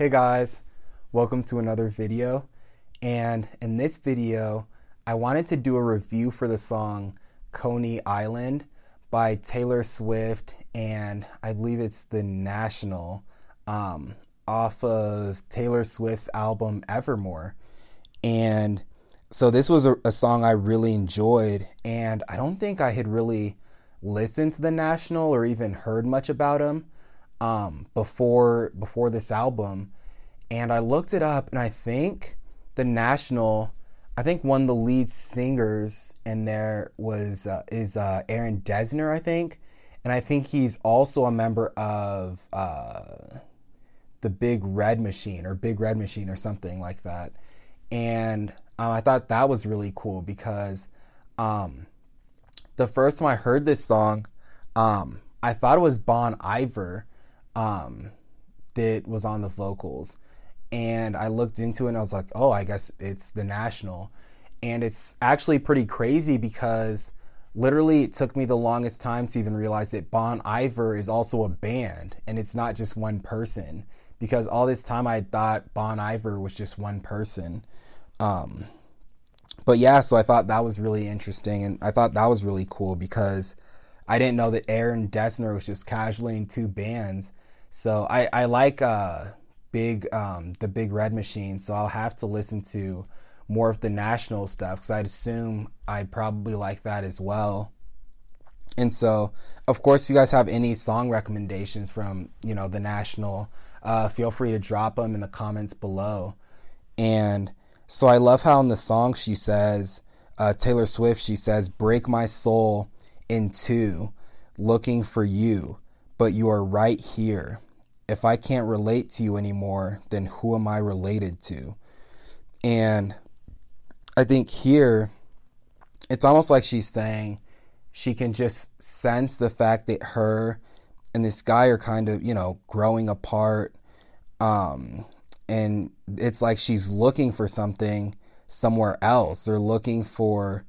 Hey guys, welcome to another video. And in this video, I wanted to do a review for the song Coney Island by Taylor Swift and I believe it's The National um, off of Taylor Swift's album Evermore. And so this was a, a song I really enjoyed, and I don't think I had really listened to The National or even heard much about him um, before before this album, and I looked it up, and I think the National, I think one of the lead singers in there was uh, is uh, Aaron Dessner, I think, and I think he's also a member of uh, the Big Red Machine or Big Red Machine or something like that, and um, I thought that was really cool because um, the first time I heard this song, um, I thought it was Bon Iver um, that was on the vocals. And I looked into it and I was like, oh, I guess it's the National. And it's actually pretty crazy because literally it took me the longest time to even realize that Bon Iver is also a band and it's not just one person. Because all this time I thought Bon Iver was just one person. Um, but yeah, so I thought that was really interesting and I thought that was really cool because I didn't know that Aaron Dessner was just casually in two bands so I, I like uh, big um, the Big Red Machine. So I'll have to listen to more of the national stuff because I'd assume I'd probably like that as well. And so, of course, if you guys have any song recommendations from you know the national, uh, feel free to drop them in the comments below. And so I love how in the song she says, uh, Taylor Swift, she says, "Break my soul in two, looking for you." but you are right here. If I can't relate to you anymore, then who am I related to? And I think here, it's almost like she's saying she can just sense the fact that her and this guy are kind of, you know, growing apart. Um, and it's like she's looking for something somewhere else. They're looking for,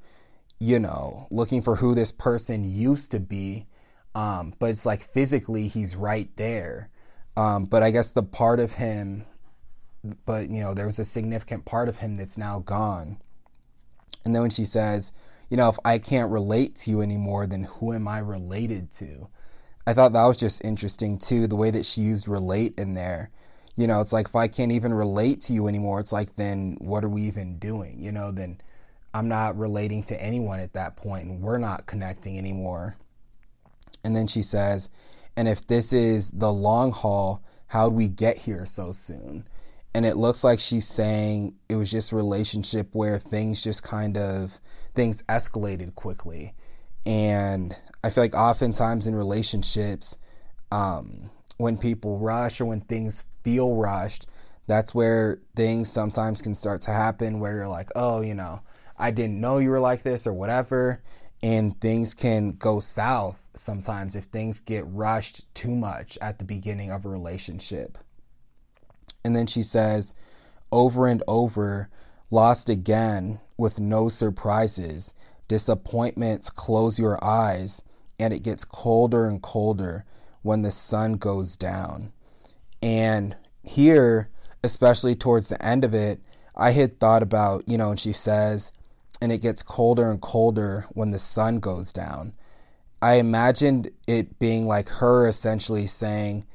you know, looking for who this person used to be um, but it's like physically he's right there. Um, but I guess the part of him, but you know, there was a significant part of him that's now gone. And then when she says, you know, if I can't relate to you anymore, then who am I related to? I thought that was just interesting too, the way that she used relate in there. You know, it's like if I can't even relate to you anymore, it's like then what are we even doing? You know, then I'm not relating to anyone at that point and we're not connecting anymore. And then she says, and if this is the long haul, how'd we get here so soon? And it looks like she's saying it was just a relationship where things just kind of things escalated quickly. And I feel like oftentimes in relationships, um, when people rush or when things feel rushed, that's where things sometimes can start to happen where you're like, oh, you know, I didn't know you were like this or whatever. And things can go south sometimes if things get rushed too much at the beginning of a relationship. And then she says, over and over, lost again with no surprises. Disappointments close your eyes, and it gets colder and colder when the sun goes down. And here, especially towards the end of it, I had thought about, you know, and she says, and it gets colder and colder when the sun goes down. I imagined it being like her essentially saying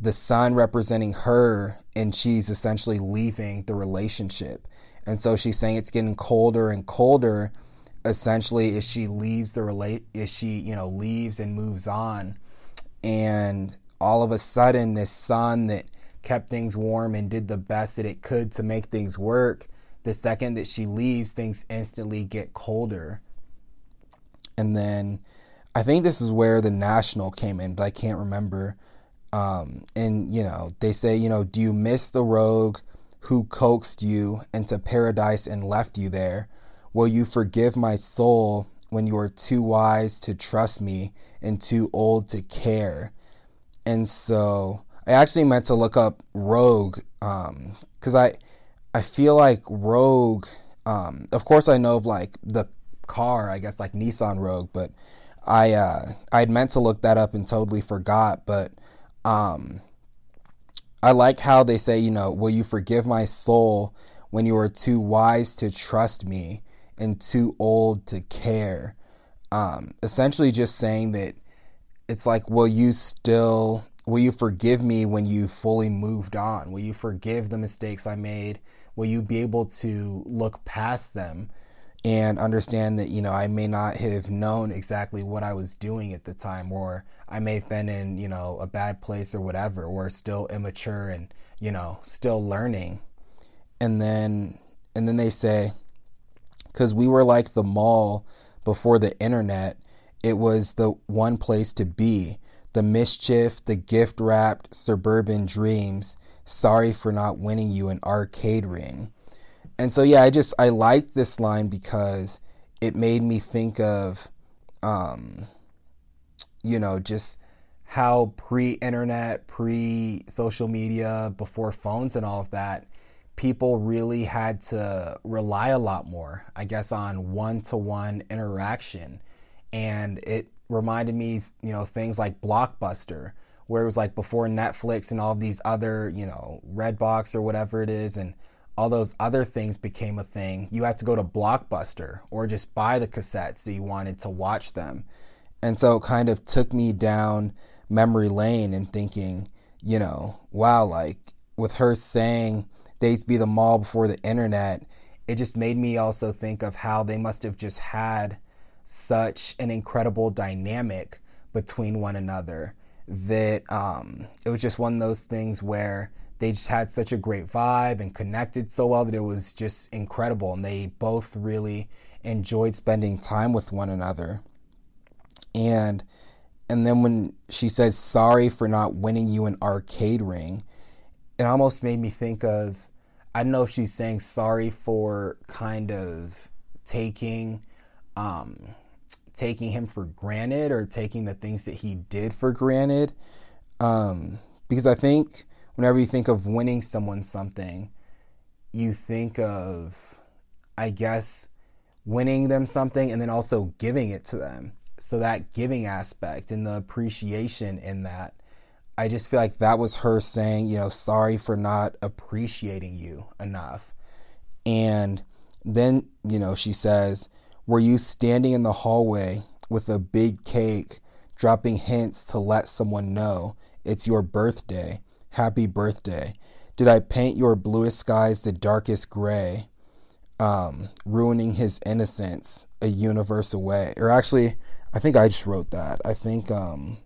the sun representing her and she's essentially leaving the relationship. And so she's saying it's getting colder and colder essentially as she leaves the relate as she, you know, leaves and moves on. And all of a sudden this sun that kept things warm and did the best that it could to make things work, the second that she leaves, things instantly get colder. And then I think this is where the national came in, but I can't remember. Um, and you know, they say, you know, do you miss the rogue who coaxed you into paradise and left you there? Will you forgive my soul when you are too wise to trust me and too old to care? And so I actually meant to look up rogue because um, I I feel like rogue. Um, of course, I know of like the car, I guess like Nissan Rogue, but I uh, I'd meant to look that up and totally forgot. But um, I like how they say, you know, will you forgive my soul when you are too wise to trust me and too old to care? Um, essentially, just saying that it's like, will you still, will you forgive me when you fully moved on? Will you forgive the mistakes I made? Will you be able to look past them? and understand that you know I may not have known exactly what I was doing at the time or I may have been in you know a bad place or whatever or still immature and you know still learning and then and then they say cuz we were like the mall before the internet it was the one place to be the mischief the gift wrapped suburban dreams sorry for not winning you an arcade ring. And so yeah, I just I liked this line because it made me think of, um, you know, just how pre-internet, pre-social media, before phones and all of that, people really had to rely a lot more, I guess, on one-to-one interaction, and it reminded me, you know, things like Blockbuster, where it was like before Netflix and all these other, you know, Redbox or whatever it is, and all those other things became a thing, you had to go to Blockbuster or just buy the cassettes that you wanted to watch them. And so it kind of took me down memory lane and thinking, you know, wow, like with her saying they used to be the mall before the internet, it just made me also think of how they must have just had such an incredible dynamic between one another that um, it was just one of those things where they just had such a great vibe and connected so well that it was just incredible. And they both really enjoyed spending time with one another. And and then when she says sorry for not winning you an arcade ring, it almost made me think of I don't know if she's saying sorry for kind of taking um, taking him for granted or taking the things that he did for granted. Um, because I think whenever you think of winning someone something, you think of, I guess, winning them something and then also giving it to them. So that giving aspect and the appreciation in that, I just feel like that was her saying, you know, sorry for not appreciating you enough. And then, you know, she says, Were you standing in the hallway with a big cake, dropping hints to let someone know it's your birthday? happy birthday. Did I paint your bluest skies the darkest gray, um, ruining his innocence a universe away? Or actually, I think I just wrote that. I think, um,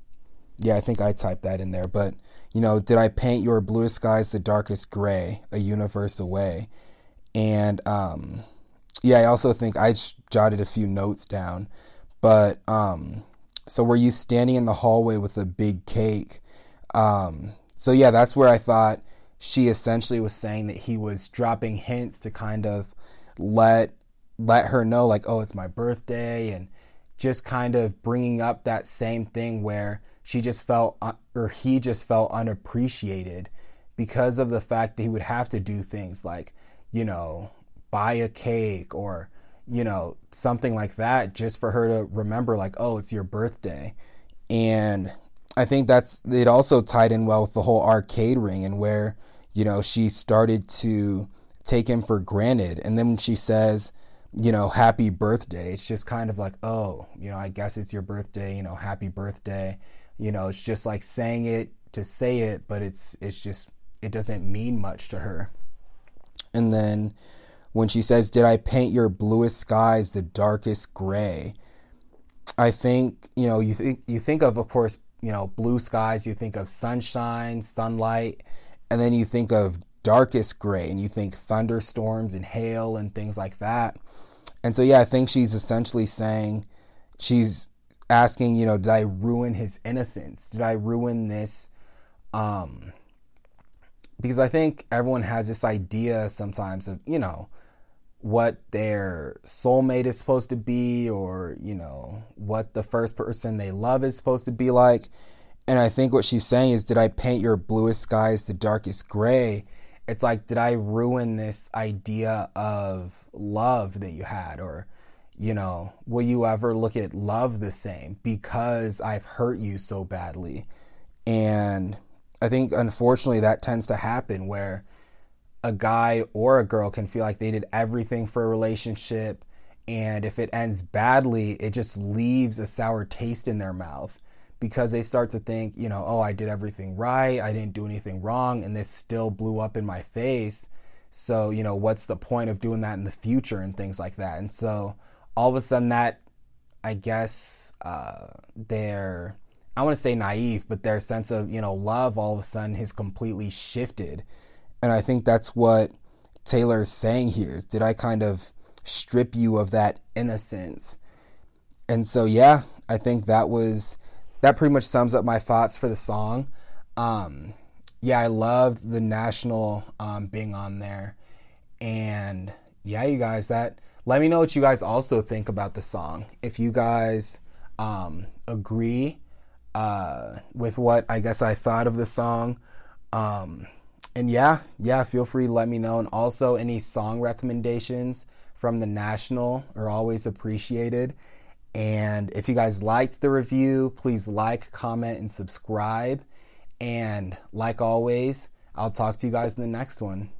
yeah, I think I typed that in there. But, you know, did I paint your bluest skies the darkest gray, a universe away? And, um, yeah, I also think I jotted a few notes down. But, um, so were you standing in the hallway with a big cake? Um, so yeah, that's where I thought she essentially was saying that he was dropping hints to kind of let let her know like, "Oh, it's my birthday," and just kind of bringing up that same thing where she just felt or he just felt unappreciated because of the fact that he would have to do things like, you know, buy a cake or you know, something like that just for her to remember like, "Oh, it's your birthday." And I think that's it also tied in well with the whole arcade ring and where, you know, she started to take him for granted. And then when she says, you know, happy birthday, it's just kind of like, oh, you know, I guess it's your birthday, you know, happy birthday. You know, it's just like saying it to say it, but it's it's just it doesn't mean much to her. And then when she says, Did I paint your bluest skies the darkest gray? I think, you know, you think you think of of course you know, blue skies, you think of sunshine, sunlight, and then you think of darkest gray and you think thunderstorms and hail and things like that. And so, yeah, I think she's essentially saying she's asking, you know, did I ruin his innocence? Did I ruin this? Um, because I think everyone has this idea sometimes of, you know, what their soulmate is supposed to be or, you know, what the first person they love is supposed to be like. And I think what she's saying is, did I paint your bluest skies the darkest gray? It's like, did I ruin this idea of love that you had? Or, you know, will you ever look at love the same because I've hurt you so badly? And I think unfortunately that tends to happen where a guy or a girl can feel like they did everything for a relationship and if it ends badly, it just leaves a sour taste in their mouth because they start to think, you know, oh, I did everything right, I didn't do anything wrong, and this still blew up in my face. So, you know, what's the point of doing that in the future and things like that? And so all of a sudden, that, I guess, uh, their, I want to say naive, but their sense of, you know, love all of a sudden has completely shifted. And I think that's what Taylor is saying here is did I kind of strip you of that innocence? And so, yeah, I think that was, that pretty much sums up my thoughts for the song. Um, yeah, I loved the national um, being on there. And yeah, you guys, that let me know what you guys also think about the song. If you guys um, agree uh, with what I guess I thought of the song. Um, and yeah, yeah, feel free to let me know. And also, any song recommendations from the National are always appreciated. And if you guys liked the review, please like, comment, and subscribe. And like always, I'll talk to you guys in the next one.